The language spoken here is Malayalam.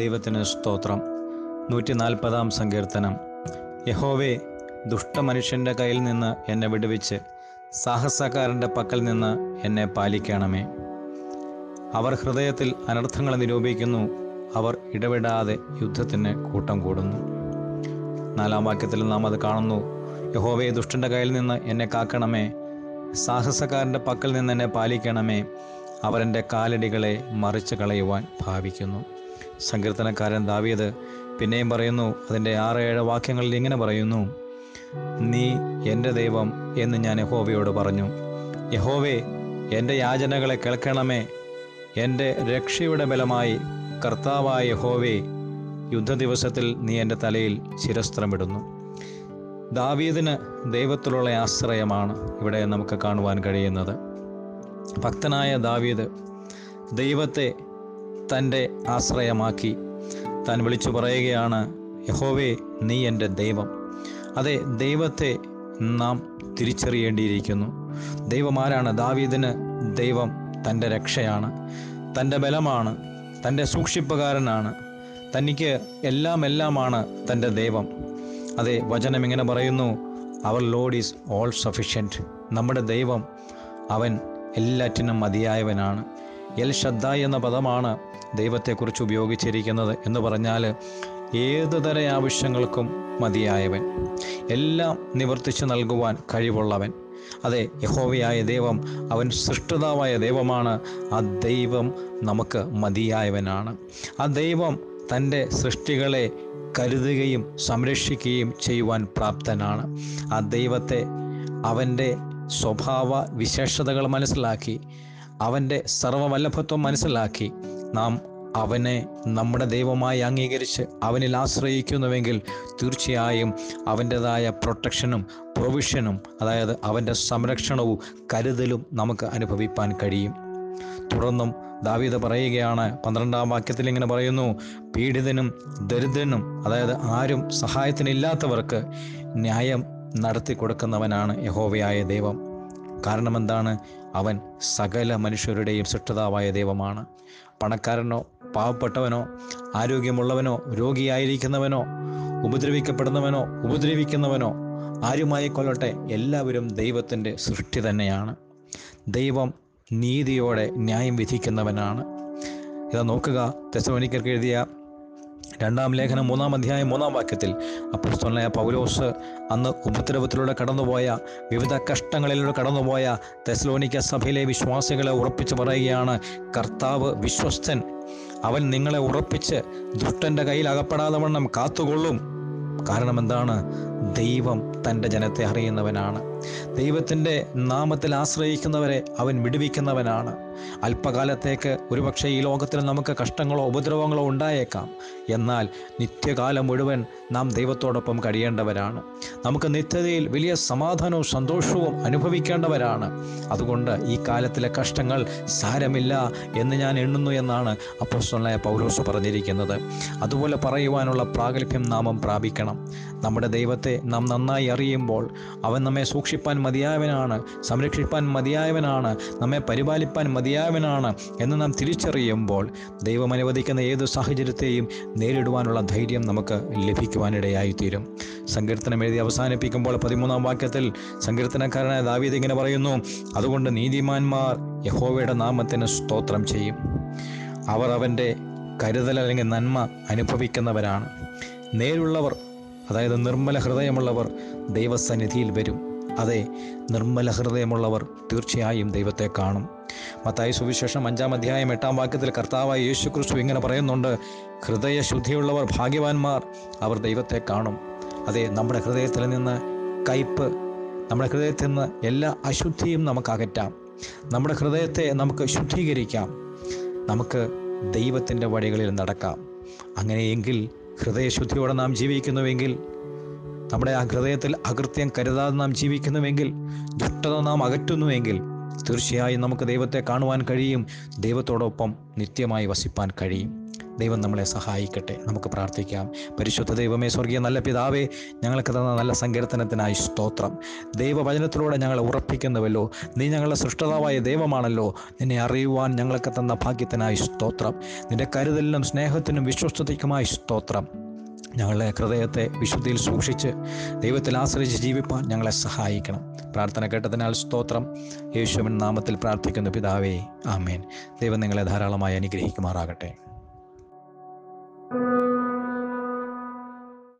ദൈവത്തിന് സ്തോത്രം. നൂറ്റി നാൽപ്പതാം സങ്കീർത്തനം. യഹോവേ ദുഷ്ടമനുഷ്യന്റെ കയ്യിൽ നിന്ന് എന്നെ വിടുവിച്ച് സാഹസക്കാരന്റെ പക്കൽ നിന്ന് എന്നെ പാലിക്കണമേ. അവർ ഹൃദയത്തിൽ അനർത്ഥങ്ങൾ നിരൂപിക്കുന്നു അവർ ഇടപെടാതെ യുദ്ധത്തിന് കൂട്ടം കൂടുന്നു. നാലാം വാക്യത്തിൽ നാം അത് കാണുന്നു. യഹോവേ ദുഷ്ടന്റെ കയ്യിൽ നിന്ന് എന്നെ കാക്കണമേ സാഹസക്കാരന്റെ പക്കൽ നിന്ന് എന്നെ പാലിക്കണമേ അവരെന്റെ കാലടികളെ മറിച്ച് കളയുവാൻ ഭാവിക്കുന്നു. സങ്കീർത്തനക്കാരൻ ദാവീദ് പിന്നെയും പറയുന്നു അതിന്റെ ആറ് ഏഴ് വാക്യങ്ങളിൽ ഇങ്ങനെ പറയുന്നു നീ എന്റെ ദൈവം എന്ന് ഞാൻ യഹോവയോട് പറഞ്ഞു. യഹോവേ എന്റെ യാചനകളെ കേൾക്കണമേ. എന്റെ രക്ഷയുടെ ബലമായി കർത്താവായ യഹോവേ യുദ്ധ ദിവസത്തിൽ നീ എന്റെ തലയിൽ ശിരസ്ത്രമിടുന്നു. ദാവീദിന് ദൈവത്തിലുള്ള ആശ്രയമാണ് ഇവിടെ നമുക്ക് കാണുവാൻ കഴിയുന്നത്. ഭക്തനായ ദാവീദ് ദൈവത്തെ തന്റെ ആശ്രയമാക്കി. താൻ വിളിച്ചു പറയുകയാണ് യഹോവേ നീ എന്റെ ദൈവം. അതെ ദൈവത്തെ നാം തിരിച്ചറിയേണ്ടിയിരിക്കുന്നു. ദൈവം ആരാണ്? ദാവീദിന് ദൈവം തന്റെ രക്ഷയാണ്. തന്റെ ബലമാണ്. തന്റെ സൂക്ഷിപ്പുകാരനാണ്. തനിക്ക് എല്ലാം എല്ലാമാണ് തന്റെ ദൈവം. അതെ വചനം ഇങ്ങനെ പറയുന്നു അവർ ലോഡ് ഈസ് ഓൾ സഫിഷ്യന്റ് നമ്മുടെ ദൈവം അവൻ എല്ലാറ്റിനും മതിയായവനാണ്. എൽ ശ്രദ്ധ എന്ന പദമാണ് ദൈവത്തെക്കുറിച്ച് ഉപയോഗിച്ചിരിക്കുന്നത് എന്ന് പറഞ്ഞാൽ ഏതു തര ആവശ്യങ്ങൾക്കും മതിയായവൻ എല്ലാം നിവർത്തിച്ചു നൽകുവാൻ കഴിവുള്ളവൻ. അതെ യഹോവയായ ദൈവം അവൻ സൃഷ്ടിതാവായ ദൈവമാണ്. ആ ദൈവം നമുക്ക് മതിയായവനാണ്. ആ ദൈവം തന്റെ സൃഷ്ടികളെ കരുതുകയും സംരക്ഷിക്കുകയും ചെയ്യുവാൻ പ്രാപ്തനാണ്. ആ ദൈവത്തെ അവന്റെ സ്വഭാവ വിശേഷതകൾ മനസ്സിലാക്കി അവന്റെ സർവവല്ലഭത്വം മനസ്സിലാക്കി. നാം അവനെ നമ്മുടെ ദൈവമായി അംഗീകരിച്ച് അവനിൽ ആശ്രയിക്കുന്നുവെങ്കിൽ തീർച്ചയായും അവന്റെതായ പ്രൊട്ടക്ഷനും പ്രൊവിഷനും അതായത് അവന്റെ സംരക്ഷണവും കരുതലും നമുക്ക് അനുഭവിപ്പാൻ കഴിയും. തുടർന്നും ദാവീദ് പറയുകയാണ് പന്ത്രണ്ടാം വാക്യത്തിൽ ഇങ്ങനെ പറയുന്നു പീഡിതനും ദരിദ്രനും അതായത് ആരും സഹായത്തിനില്ലാത്തവർക്ക് ന്യായം നടത്തി കൊടുക്കുന്നവനാണ് യഹോവയായ ദൈവം. കാരണം എന്താണ് അവൻ സകല മനുഷ്യരുടെയും സൃഷ്ടതാവായ ദൈവമാണ്. പണക്കാരനോ പാവപ്പെട്ടവനോ ആരോഗ്യമുള്ളവനോ രോഗിയായിരിക്കുന്നവനോ ഉപദ്രവിക്കപ്പെടുന്നവനോ ഉപദ്രവിക്കുന്നവനോ ആരുമായി കൊല്ലട്ടെ എല്ലാവരും ദൈവത്തിന്റെ സൃഷ്ടി തന്നെയാണ്. ദൈവം നീതിയോടെ ന്യായം വിധിക്കുന്നവനാണ്. ഇതാ നോക്കുക തെസോനിക്കർക്ക് എഴുതിയ രണ്ടാം ലേഖനം മൂന്നാം അധ്യായം മൂന്നാം വാക്യത്തിൽ അപ്പോസ്തലനായ പൗലോസ് അന്ന് ഉപദ്രവത്തിലൂടെ കടന്നുപോയ വിവിധ കഷ്ടങ്ങളിലൂടെ കടന്നുപോയ തെസ്ലോനിക്ക സഭയിലെ വിശ്വാസികളെ ഉറപ്പിച്ച് പറയുകയാണ് കർത്താവ് വിശ്വസ്തൻ അവൻ നിങ്ങളെ ഉറപ്പിച്ച് ദുഷ്ടന്റെ കയ്യിൽ അകപ്പെടാതെ വണ്ണം കാത്തുകൊള്ളും. കാരണം എന്താണ്? ദൈവം തന്റെ ജനത്തെ അറിയുന്നവനാണ്. ദൈവത്തിന്റെ നാമത്തിൽ ആശ്രയിക്കുന്നവരെ അവൻ വിടുവിക്കുന്നവനാണ്. അല്പകാലത്തേക്ക് ഒരുപക്ഷെ ഈ ലോകത്തിൽ നമുക്ക് കഷ്ടങ്ങളോ ഉപദ്രവങ്ങളോ ഉണ്ടായേക്കാം. എന്നാൽ നിത്യകാലം മുഴുവൻ നാം ദൈവത്തോടൊപ്പം കഴിയേണ്ടവരാണ്. നമുക്ക് നിത്യതയിൽ വലിയ സമാധാനവും സന്തോഷവും അനുഭവിക്കേണ്ടവരാണ്. അതുകൊണ്ട് ഈ കാലത്തിലെ കഷ്ടങ്ങൾ സാരമില്ല എന്ന് ഞാൻ എണ്ണുന്നു എന്നാണ് അപ്പോസ്തലനായ പൗലോസ് പറഞ്ഞിരിക്കുന്നത്. അതുപോലെ പറയുവാനുള്ള പ്രാഗൽഭ്യം നാമം പ്രാപിക്കണം. നമ്മുടെ ദൈവത്തെ നാം നന്നായി അറിയുമ്പോൾ അവൻ നമ്മെ സൂക്ഷിപ്പാൻ മതിയായവനാണ് സംരക്ഷിപ്പാൻ മതിയായവനാണ് നമ്മെ പരിപാലിപ്പാൻ മതിയായവനാണ് എന്ന് നാം തിരിച്ചറിയുമ്പോൾ ദൈവം അനുവദിക്കുന്ന ഏത് സാഹചര്യത്തെയും നേരിടുവാനുള്ള ധൈര്യം നമുക്ക് ലഭിക്കുവാനിടയായിത്തീരും. സങ്കീർത്തനം എഴുതി അവസാനിപ്പിക്കുമ്പോൾ പതിമൂന്നാം വാക്യത്തിൽ സങ്കീർത്തനക്കാരനായ ദാവീദ് ഇങ്ങനെ പറയുന്നു അതുകൊണ്ട് നീതിമാന്മാർ യഹോവയുടെ നാമത്തിന് സ്തോത്രം ചെയ്യും. അവർ അവന്റെ കരുതൽ അല്ലെങ്കിൽ നന്മ അനുഭവിക്കുന്നവരാണ്. നേരുള്ളവർ അതായത് നിർമ്മല ഹൃദയമുള്ളവർ ദൈവസന്നിധിയിൽ വരും. അതെ നിർമ്മല ഹൃദയമുള്ളവർ തീർച്ചയായും ദൈവത്തെ കാണും. മത്തായി സുവിശേഷം അഞ്ചാം അധ്യായം എട്ടാം വാക്യത്തിൽ കർത്താവായ യേശു ക്രിസ്തു ഇങ്ങനെ പറയുന്നുണ്ട് ഹൃദയശുദ്ധിയുള്ളവർ ഭാഗ്യവാന്മാർ അവർ ദൈവത്തെ കാണും. അതെ നമ്മുടെ ഹൃദയത്തിൽ നിന്ന് കയ്പ് നമ്മുടെ ഹൃദയത്തിൽ നിന്ന് എല്ലാ അശുദ്ധിയും നമുക്ക് അകറ്റാം. നമ്മുടെ ഹൃദയത്തെ നമുക്ക് ശുദ്ധീകരിക്കാം. നമുക്ക് ദൈവത്തിന്റെ വഴികളിൽ നടക്കാം. അങ്ങനെയെങ്കിൽ ഹൃദയശുദ്ധിയോടെ നാം ജീവിക്കുന്നുവെങ്കിൽ നമ്മുടെ ആ ഹൃദയത്തിൽ അകൃത്യം കരുതാതെ നാം ജീവിക്കുന്നുവെങ്കിൽ ദുഷ്ടത നാം അകറ്റുന്നുവെങ്കിൽ തീർച്ചയായും നമുക്ക് ദൈവത്തെ കാണുവാൻ കഴിയും. ദൈവത്തോടൊപ്പം നിത്യമായി വസിപ്പാൻ കഴിയും. ദൈവം നമ്മളെ സഹായിക്കട്ടെ. നമുക്ക് പ്രാർത്ഥിക്കാം. പരിശുദ്ധ ദൈവമേ സ്വർഗീയ നല്ല പിതാവേ ഞങ്ങൾക്ക് തന്ന നല്ല സങ്കീർത്തനത്തിനായി സ്തോത്രം. ദൈവവചനത്തിലൂടെ ഞങ്ങളെ ഉറപ്പിക്കുന്നുവല്ലോ നീ ഞങ്ങളുടെ സൃഷ്ടതാവായ ദൈവമാണല്ലോ. നിന്നെ അറിയുവാൻ ഞങ്ങൾക്ക് തന്ന ഭാഗ്യത്തിനായി സ്തോത്രം. നിന്റെ കരുതലിനും സ്നേഹത്തിനും വിശ്വസ്തതയ്ക്കുമായി സ്തോത്രം. ഞങ്ങളുടെ ഹൃദയത്തെ വിശുദ്ധിയിൽ സൂക്ഷിച്ച് ദൈവത്തിൽ ആശ്രയിച്ച് ജീവിപ്പാൻ ഞങ്ങളെ സഹായിക്കണം. പ്രാർത്ഥന കേട്ടതിനാൽ സ്തോത്രം. യേശുവിൻ നാമത്തിൽ പ്രാർത്ഥിക്കുന്ന പിതാവേ. ആമേൻ. ദൈവം നിങ്ങളെ ധാരാളമായി അനുഗ്രഹിക്കുമാറാകട്ടെ. thank you